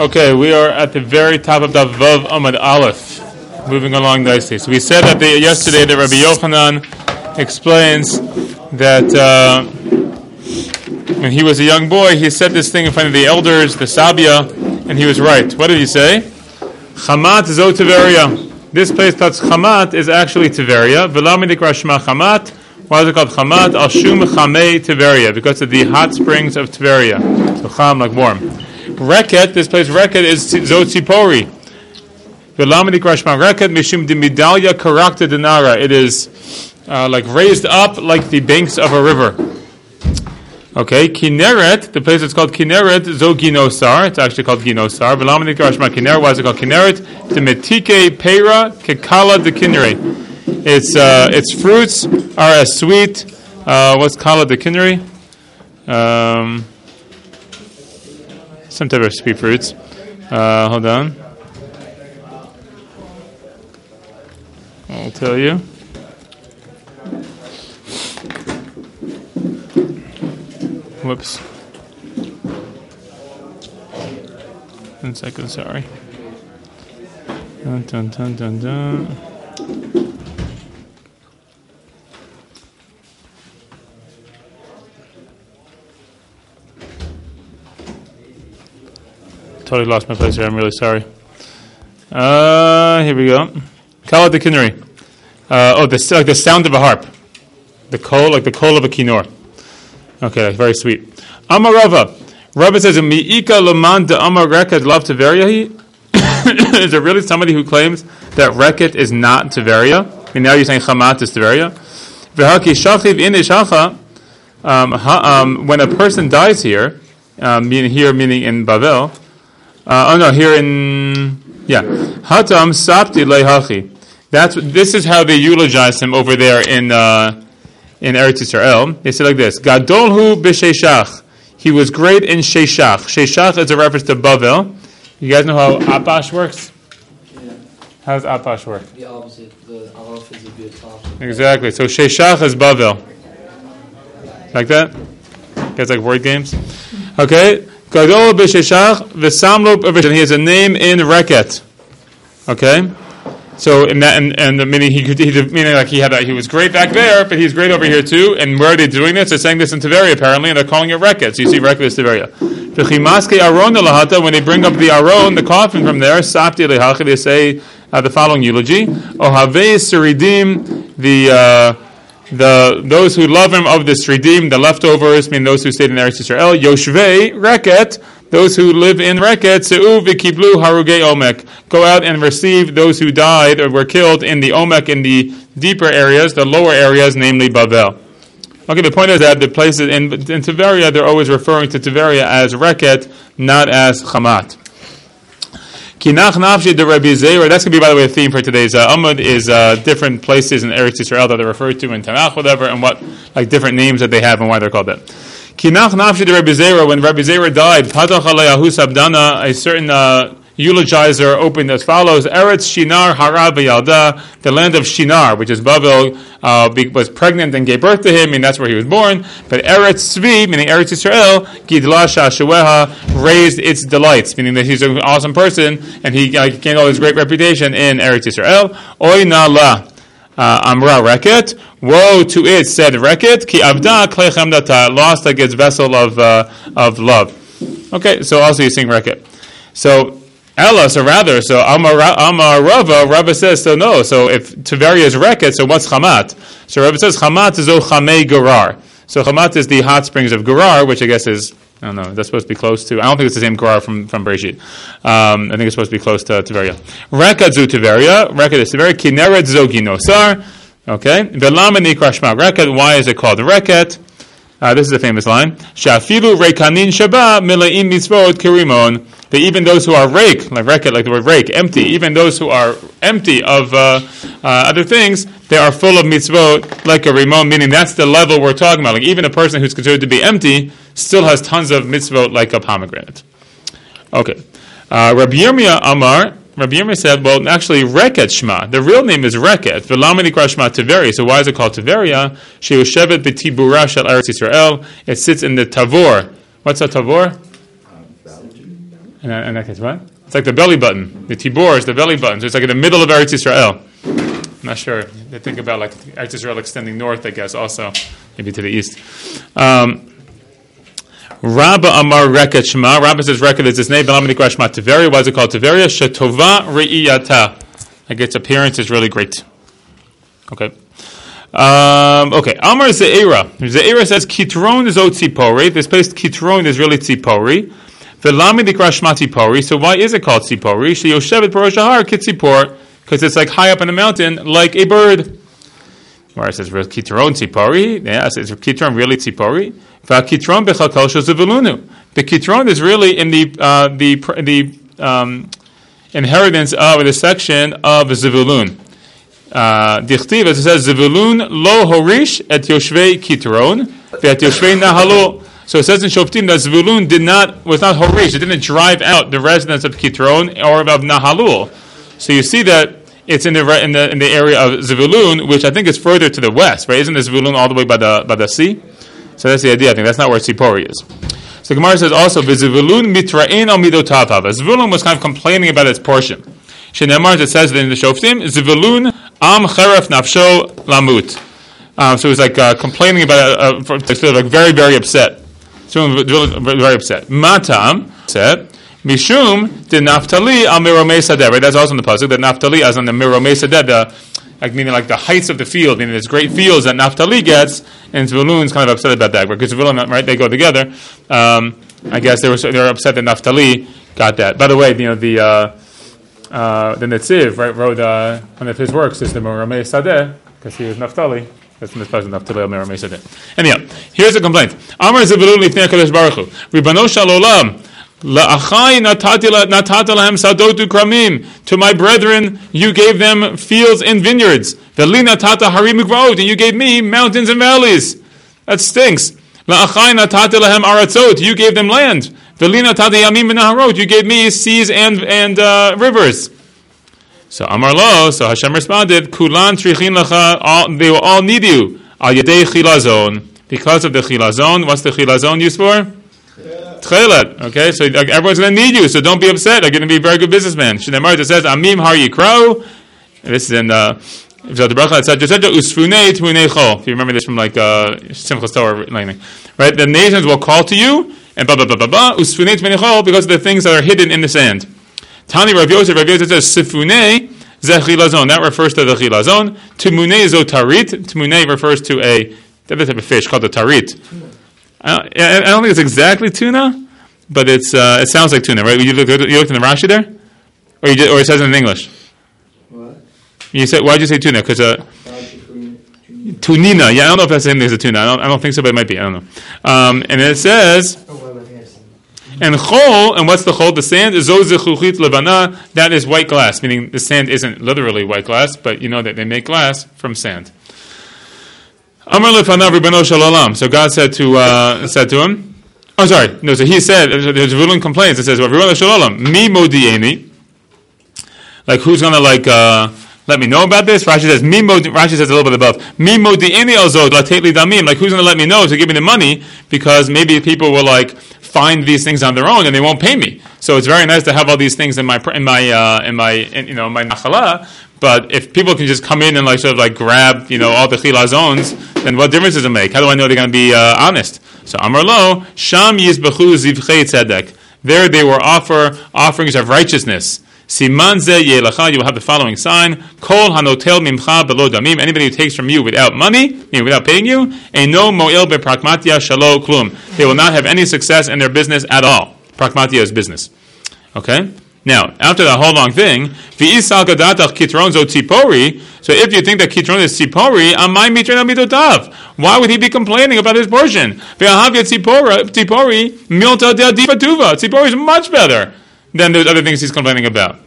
Okay, we are at the very top of the Vav Amad Aleph, moving along nicely. So we said that the, yesterday that Rabbi Yochanan explains that uh, when he was a young boy, he said this thing in front of the elders, the Sabia, and he was right. What did he say? Chamat zo Tiveria. This place called Chamat is actually Tiveria. Velamidik Rashma Chamat. Why is it called Chamat? Al Shum Chamei Tiveria, because of the hot springs of Tiveria. So Cham, like warm. Reket, this place Reket is Zotzipori. Velamini Krashman Reket Mishum de Medallia Karakta Denara. It is uh, like raised up like the banks of a river. Okay, Kineret, the place that's called Kineret, Zo Ginosar. It's actually called Ginosar. Velamini Krashman Kineret. Why is it called Kineret? The Metike Pera Kekala de Kineret. Its uh, its fruits are as sweet. Uh, what's kala de Kineret? Um, some type of sweet fruits. Uh, hold on. I'll tell you. Whoops. One second, sorry. Dun, dun, dun, dun, dun. Totally lost my place here. I'm really sorry. Uh, here we go. Kala de Kinneri. Uh, oh, the, like the sound of a harp. The call, like the call of a kinor. Okay, very sweet. Amarava. Rabbi says, Mi'ika laman de amar reket lav Taveriyahi. Is there really somebody who claims that reket is not Taveria? And now you're saying chamat is Taveria? V'haki shachiv in ishacha. Um, when a person dies here, um, meaning here meaning in Bavel, uh, oh no, here in yeah, Hatam Sapti Lehachi. That's this is how they eulogize him over there in uh, in Eretz Yisrael. They say like this: Gadolhu b'Sheshach. He was great in Sheshach. Sheshach is a reference to Bavel. You guys know how Atbash works? Yeah. How does Atbash work? The opposite. The Aleph is a good. Exactly. So Sheshach is Bavel. Like that? You guys like word games? Okay. Gadol b'Sheshach. He has a name in Reket. Okay. So in that, and, and meaning he could, he, meaning like he had, a, he was great back there, but he's great over here too. And where are they doing this? They're saying this in Tiveria apparently, and they're calling it Reket. So you see Reket is lahata. When they bring up the Aron, the coffin from there, Sapti they say uh, the following eulogy: Ohave Suridim, the. Uh, the those who love him of the Sridim, the leftovers, mean those who stayed in Eretz Yisrael, Yoshvei Reket, those who live in Reket, Se'u v'kiblu harugei Omek, go out and receive those who died or were killed in the Omek, in the deeper areas, the lower areas, namely Bavel. Okay, the point is that the places in, in Tiveria, they're always referring to Tiveria as Reket, not as Chamat. Kinach nafshi de Rabbi Zera. That's going to be, by the way, a theme for today's uh, Amud is uh, different places in Eretz Yisrael that they're referred to in Tanakh, whatever, and what like different names that they have and why they're called that. Kinach nafshi de Rabbi Zera. When Rabbi Zera died, Patach abdana, a certain uh, eulogizer opened as follows: Eretz Shinar Harab Yalda, the land of Shinar, which is Bavel, uh, was pregnant and gave birth to him, and that's where he was born. But Eretz Tzvi, meaning Eretz Yisrael, Gidla Shashueha, raised its delights, meaning that he's an awesome person, and he uh, gained all his great reputation in Eretz Yisrael. Oy na la. Uh, Amra Reket, woe to it, said Reket, ki avda klechem data, lost like its vessel of uh, of love. Okay, so also you sing Reket. So Ella, so rather, so Amar, Rava, Rava says, so no, so if Tiveria is Reket, so what's Chamat? So Rava says, Chamat is O Chamei Gerar. So Chamat is the hot springs of Gerar, which I guess is, I don't know, that's supposed to be close to, I don't think it's the same Gerar from, from Bereshit. Um, I think it's supposed to be close to Tiveria. Reket zu Tiveria, Reket is Tiveria, Kineret zogi nosar, okay, Velama nikrashma Reket, why is it called Reket? Uh, this is a famous line. Shafilu rekanin shaba milaim mitzvot kirimon. That even those who are rake, like reket, like the word rake, empty, even those who are empty of uh, uh, other things, they are full of mitzvot, like a rimon, meaning that's the level we're talking about. Like even a person who's considered to be empty still has tons of mitzvot, like a pomegranate. Okay. Uh, Rabbi Yirmiyah Amar, Rabbi Yirmiyah said, well, actually, Reket Shma. The real name is Reket. V'lamini Shma Tiveria. So why is it called Tiveria? Sheushevet b'tibura shel Eretz Yisrael. It sits in the Tavor. What's a Tavor? That, in that case, what? It's like the belly button. The Tibor is the belly button. So it's like in the middle of Eretz Yisrael. I'm not sure. They think about like Eretz Yisrael extending north, I guess, also maybe to the east. Um, Rabba Amar Reket Shema. Rabba says Reket is his name. Belam Nikra Shema Tiveria. Why is it called Tiveria? Shetova Re'iyata. Like its appearance is really great. Okay. Um, okay. Amar Ze'era. Ze'era says Kitron is Tzipori. This place Kitron is really Tzipori. Velami Nikra Shema Tzipori. So why is it called Tzipori? Sheyoshevet Porosh Hahar Kitzipor. Because it's like high up in the mountain, like a bird. Where it says Kitron Tzipori. Yes, it's Kitron really Tzipori. V'akitron bechakal shezevulunu. The kitron is really in the uh, the the um, inheritance of the section of Zevulun. Uh, Dichtiv, as it says, Zevulun lo horish et yoshvei kitron ve'et yoshvei nahalo. So it says in Shoftim that Zevulun did not was not horish. It didn't drive out the residents of Kitron or of Nahalul. So you see that it's in the in the in the area of Zevulun, which I think is further to the west, right? Isn't Zevulun all the way by the by the sea? So that's the idea. I think that's not where Tzipori is. So Gemara says also, "V'zivulun mitra'in al midotatav." Zvulun was kind of complaining about its portion. Shenemar it says in the Shoftim, "Zvulun am cheref nafsho lamut." Um, so he was like uh, complaining about, uh, for, sort like very very upset. Zvulun very upset. Matam said. Mishum de Naftali al Miromei Sadeh. Right, that's also in the pasuk that Naftali is on the Miromei Sadeh, the like meaning like the heights of the field, meaning there's great fields that Naphtali gets, and Zvulun's kind of upset about that because Zvulun, right, they go together. Um, I guess they were they were upset that Naphtali got that. By the way, you know the uh, uh, the Netziv right wrote uh, one of his works is the Meromei Sadeh because he was Naphtali. That's in this passage, Naphtali al Sadeh. Anyhow, here's a complaint. Amar Zvulun lifnei Kadosh Baruch Hu. Ribano Shalolam. To my brethren, you gave them fields and vineyards. And you gave me mountains and valleys. That stinks. You gave them land. You gave me seas and, and uh, rivers. So Amar Lo, so Hashem responded, Kulan they will all need you. Because of the chilazon, what's the chilazon used for? Tchelet. Okay, so everyone's going to need you, so don't be upset. They're going to be a very good businessman. Shneimar says, Amim har yikro. This is in uh, if you remember this from like uh, Simchas Torah, right? The nations will call to you, and blah blah blah blah blah. Because of the things that are hidden in the sand. Tani Rav Yosef, Rav Yosef says sifune zechilazon. That refers to the chilazon. Timune zotarit. Timune refers to a type of fish called the tarit. I don't, I don't think it's exactly tuna, but it's uh, it sounds like tuna, right? You looked, you looked in the Rashi there, or you did, or it says it in English. What? You said why did you say tuna? Because uh, tunina. Yeah, I don't know if that's the same thing as a tuna. I don't, I don't think so, but it might be. I don't know. Um, and it says. And chol, and what's the chol? The sand is zozichuchit levana. That is white glass, meaning the sand isn't literally white glass, but you know that they make glass from sand. Amar lefanav. So God said to uh, said to him. Oh, sorry. No, so he said. There's ruling complaints. It says, "Ribbano Shalom, mi modieni." Like who's gonna like uh, let me know about this? Rashi says, "Mi modi." Rashi says a little bit above. Mi modieni alzod latetli damim. Like who's gonna let me know to give me the money because maybe people will like find these things on their own and they won't pay me. So it's very nice to have all these things in my in my uh, in my in, you know my nachala. But if people can just come in and like sort of like grab you know all the chilazones, then what difference does it make? How do I know they're going to be uh, honest? So Amar Lo Sham Yizbechu Zivchei Tzedek. There they will offer offerings of righteousness. Siman ze yelecha, you will have the following sign: Kol hanotel mimcha below damim. Anybody who takes from you without money, meaning without paying you, and no moel beprakmatia shalo klum. They will not have any success in their business at all. Prakmatia is business. Okay. Now, after that whole long thing, tzipori. So if you think that kitron is amidotav. Why would he be complaining about his portion? Difatuva. Tzipori is much better than the other things he's complaining about.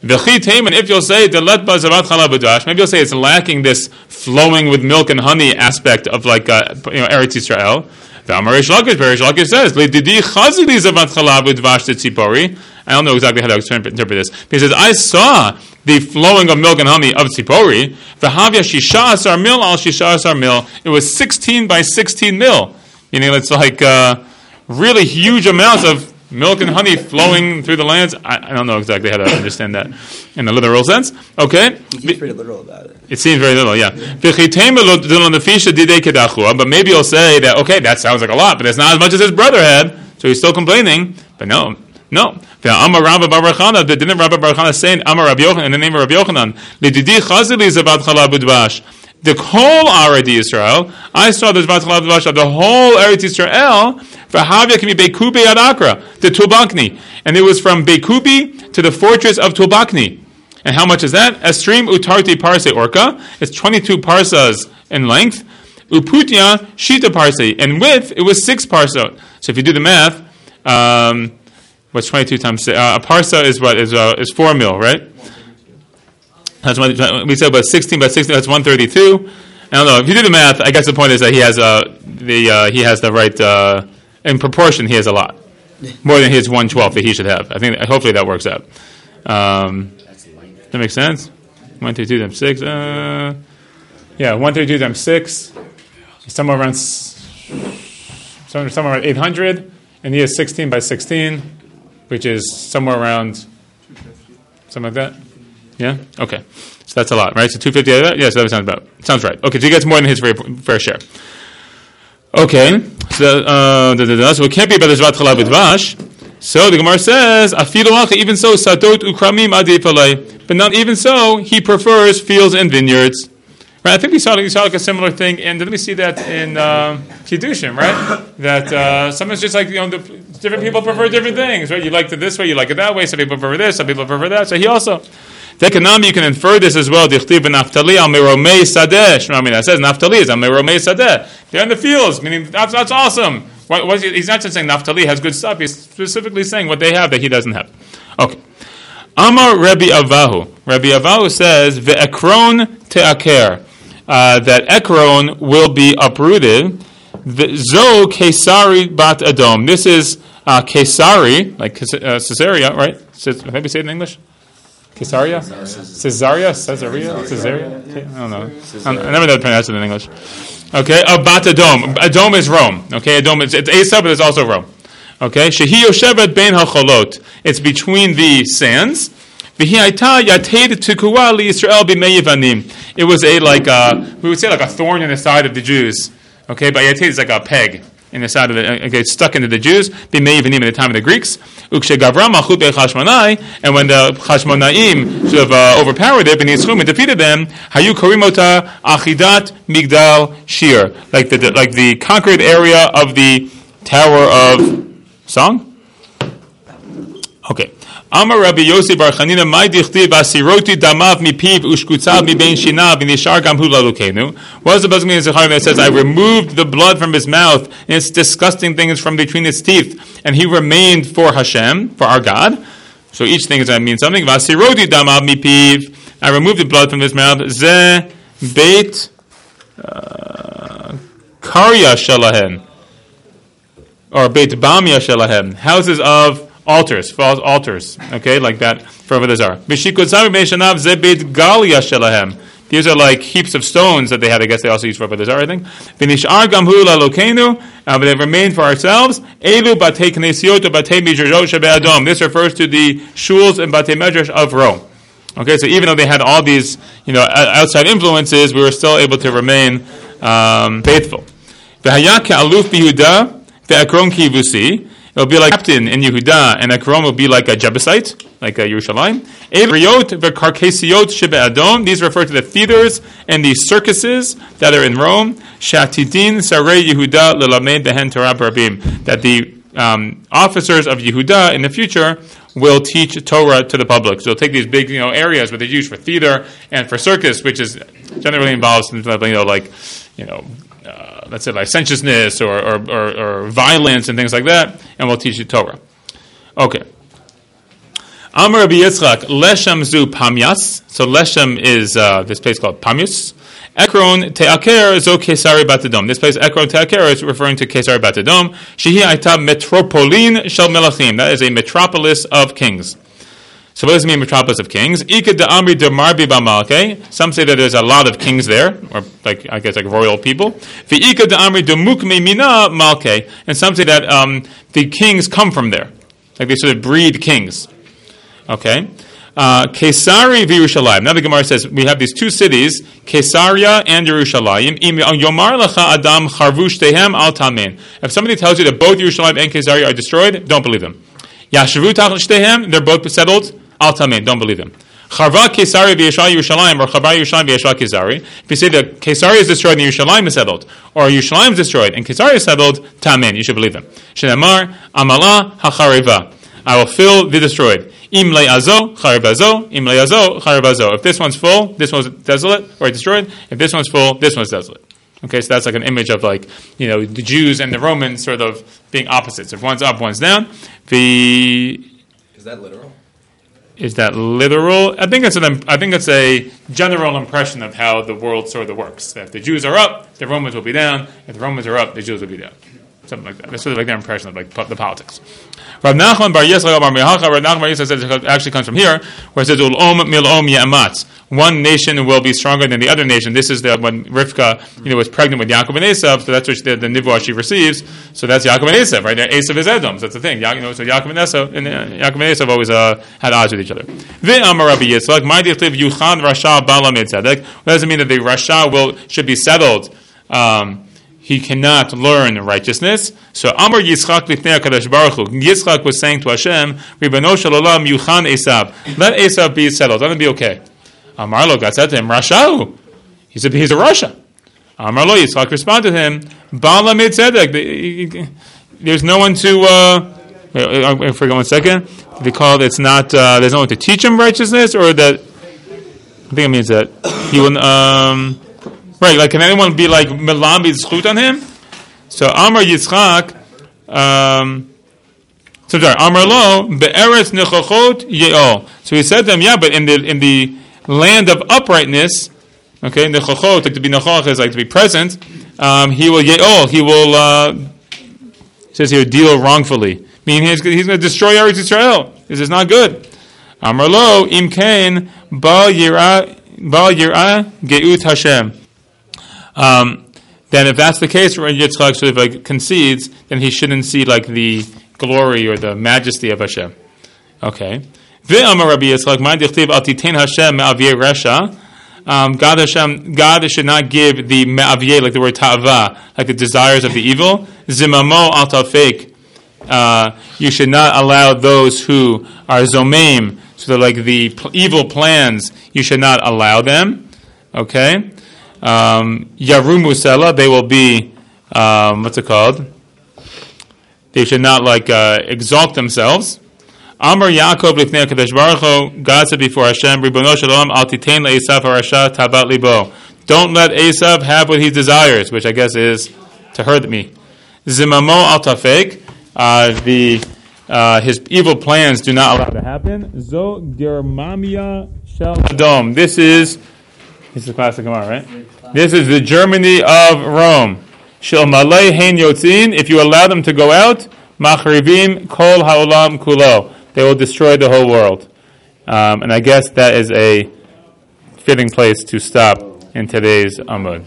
And if you'll say maybe you'll say it's lacking this flowing with milk and honey aspect of like uh, you know Eretz Yisrael. The Amarish Lakish, Reish Lakish says, "Le'didi chazili zavat chalav udvash tzipori." I don't know exactly how to interpret this. He says, I saw the flowing of milk and honey of Tzipori. V'havya shisha asar mil al shisha asar mil. It was 16 by 16 mil. Meaning it's like uh, really huge amounts of milk and honey flowing through the lands. I, I don't know exactly how to understand that in the literal sense. Okay, pretty literal about it. it seems very little, yeah. But maybe you'll say that okay, that sounds like a lot, but it's not as much as his brother had, so he's still complaining. But no, no. Amar Rabba Bar Chana, didn't Rabba Bar Chana say Amar Rabbi Yochanan in the name of Rabbi Yochanan, Lididi Chazili Zavat Chalav Udvash. The whole Eretz Yisrael, I saw the Zavat Chalav Udvash of the whole Eretz Yisrael. For Havia can be Bekubi ad Akra, the Tulbakni, and it was from Bekubi to the fortress of Tulbakni. And how much is that? Estrim utarti parse orca. It's 22 parsas in length. Uputya shita parse. And width, it was 6 parsa. So if you do the math, um, what's 22 times 6? Uh, a parsa is what? Is, uh, is 4 mil, right? That's what we said about 16 by 16, that's 132. I don't know. If you do the math, I guess the point is that he has, uh, the, uh, he has the right, uh, in proportion, he has a lot. More than his 112 that he should have. I think, hopefully that works out. Um, that makes sense. One thirty two times six. Uh, yeah, one thirty two times six. Somewhere around somewhere, around eight hundred, and he is sixteen by sixteen, which is somewhere around something like that. Yeah. Okay. So that's a lot, right? So two fifty. Yeah. So that sounds about sounds right. Okay. So he gets more than his fair, fair share. Okay. So uh, da, da, da. so it can't be about the zvat chalav v'dvash. So the Gemara says, "Afilu acha." Even so, sadot ukramim adif But not even so, he prefers fields and vineyards. Right? I think we saw, we saw like a similar thing, and didn't we see that in uh, Kiddushin, right? That uh, sometimes just like you know, the, different people prefer different things, right? You like it this way, you like it that way. Some people prefer this, some people prefer that. So he also. Tekanami, you can infer this as well. Dichtiv Naftali al meromei sadeh. Shemami that says Naftali is meromei sadeh. They're in the fields, meaning that's, that's awesome. What, he's not just saying Naftali has good stuff. He's specifically saying what they have that he doesn't have. Okay. Amar Rabbi Avahu. Rabbi Avahu says ve'ekron te'aker. Uh, that Ekron will be uprooted. Zo Kesari bat Adom. This is uh, Kesari, like uh, Caesarea, right? Maybe say it in English. Caesarea? Caesarea? Caesarea? Caesarea? I don't know. I never know how to pronounce it in English. Okay, Bat Adom. Adom is Rome. Okay, Adom is it's Asa, but it's also Rome. Okay, Shehi Yoshevet Ben HaCholot. It's between the sands. It was a like uh, we would say like a thorn in the side of the Jews. Okay, but yated is like a peg in the side of the okay, it's stuck into the Jews. In the time of the Greeks. And when the Chashmonaim sort of uh, overpowered it, and defeated them, hayu korimota achidat migdal shir, like the like the conquered area of the Tower of Song. Okay. Amar Rabbi Yossi Bar Chanina, my dichtiv asiroti damav mipiv ushkutzav mi bein shinav nishar gam hu lalukenu. What does the mean in Zechariah that says, I removed the blood from his mouth and its disgusting things from between his teeth, and he remained for Hashem, for our God. So each thing is going to mean something. Vasiroti damav mipiv. I removed the blood from his mouth. Ze beit uh, karya shalahen or Beit Bamya Shelahem, houses of altars, false altars, okay, like that for Shelahem. These are like heaps of stones that they had. I guess they also used for the Zara, I think. Vinishar Gamhu Lalokenu, uh, but they remained for ourselves. Elu Batei Knesiot Batei Midrash Adom. This refers to the shuls and Batei Medrash of Rome. Okay, so even though they had all these, you know, outside influences, we were still able to remain um, faithful. V'haya aluf biYuda ve'akron kivusi. It'll be like captain in Yehuda, and Akron will be like a Jebusite, like a Yerushalayim. Eriot ve'karkesiot shebe Adom. These refer to the theaters and the circuses that are in Rome. Shatidin sarei Yehuda lelamed behen Torah barabim. That the um, officers of Yehuda in the future will teach Torah to the public. So they'll take these big, you know, areas where they're used for theater and for circus, which is generally involves, you know, like, you know, let's say licentiousness or, or, or, or violence and things like that, and we'll teach you Torah. Okay. Amar Rabbi Yitzchak, Leshem zu Pamyas. So Leshem is uh, this place called Pamyas. Ekron Te'aker zo Kesari Batadom. This place, Ekron Te'aker, is referring to Kesari Batadom. Shehi Aita Metropolin Shel Melachim. That is a metropolis of kings. So what does it mean, metropolis of kings? Ika de Amri Marbi Bamalke. Some say that there's a lot of kings there, or like I guess like royal people. Ika de Amri Mina Malke. And some say that um, the kings come from there. Like they sort of breed kings. Okay? Uh, Kesari v'Yerushalayim. Now the Gemara says we have these two cities, Kesaria and Yerushalayim. Yomar adam al tamen. If somebody tells you that both Yerushalayim and Kesaria are destroyed, don't believe them. Yashavu they're both settled, al tamen. Don't believe him. Charva Kesari v'Yeshua Yerushalayim, or Charva Yerushalayim v'Yeshua Kesari. If you say that Kesari is destroyed and Yerushalayim is settled, or Yerushalayim is destroyed and Kesari is settled, tamen. You should believe him. Shenamar amala hachareva. I will fill the destroyed. Im azo, charibazo, im azo, charibazo. If this one's full, this one's desolate or destroyed. If this one's full, this one's desolate. Okay, so that's like an image of like you know the Jews and the Romans sort of being opposites. If one's up, one's down. The Is that literal? Is that literal? I think it's an I think it's a general impression of how the world sort of works. That if the Jews are up, the Romans will be down. If the Romans are up, the Jews will be down. Something like that. That's sort of like their impression of like po- the politics. Rav Nachman Bar Yitzchak Bar Mehacha, Rav Nachman Bar Yitzchak says it actually comes from here, where it says Ul'om Mil'om Ya'amatz. One nation will be stronger than the other nation. This is the when Rivka, you know, was pregnant with Yaakov and Esav, so that's what the, the nivua she receives. So that's Yaakov and Esav, right? Esav is Edom, so that's the thing. Ya- You know, so Yaakov and Esav, and uh, Yaakov and Esav always uh, had odds with each other. Ve'amar Rabbi Yitzchak, my dichtiv Yuchan Rasha Bala Mitzedek. What does it mean that the Rasha will should be settled? Um, he cannot learn righteousness. So Amar Yitzchak lifnei Hakadosh Baruch. Yitzchak was saying to Hashem, "Ribano Shalom Yuchan Esav. Let Esav be settled. Let him be okay." Amar lo God said to him, "Rashahu." He said, "He's a Rasha." Amar lo Yitzchak responded to him, "Bala mitzedek." There's no one to. Uh, I forget one second. They call it. It's not. Uh, there's no one to teach him righteousness, or that. I think it means that he will. Um, Right, like can anyone be like Melambi Zchut on him? So Amar Yitzchak, um, so sorry, Amar Lo, Be'eretz Nechochot Ye'ol. So he said to them, yeah, but in the in the land of uprightness, okay, Nechochot, like to be Nechoch is like to be present, um, he will Ye'ol, he will, uh, says here, deal wrongfully. Meaning he's, he's going to destroy Eretz Israel. This is not good. Amar Lo, Im Kain, Ba Yira, Ba Yira, Geut Hashem. Um, then if that's the case, when Yitzchak sort of like concedes, then he shouldn't see like the glory or the majesty of Hashem. Okay. Ve'amar Rabbi Yitzchak, my dichtiv al Hashem me'aviyeh resha. Um, God Hashem, God should not give the me'aviyeh, like the word ta'ava, like the desires of the evil. Zimamo al tafek. Uh, you should not allow those who are zomeim, so they're like the evil plans, you should not allow them. Okay? Um, they will be, um, what's it called? They should not like uh, exalt themselves. Amar Yaakov lifnei Kadesh Baruch God said before Hashem, Ribono Shalom, al titain harasha tabat libo. Don't let Esav have what he desires, which I guess is to hurt me. Zimamo al tafek, uh, the uh, his evil plans do not allow to happen. Zo germamia shel adom. This is this is classic Gemara, right? This is the Germany of Rome. If you allow them to go out, kol haolam kulo. They will destroy the whole world. Um, and I guess that is a fitting place to stop in today's Amud.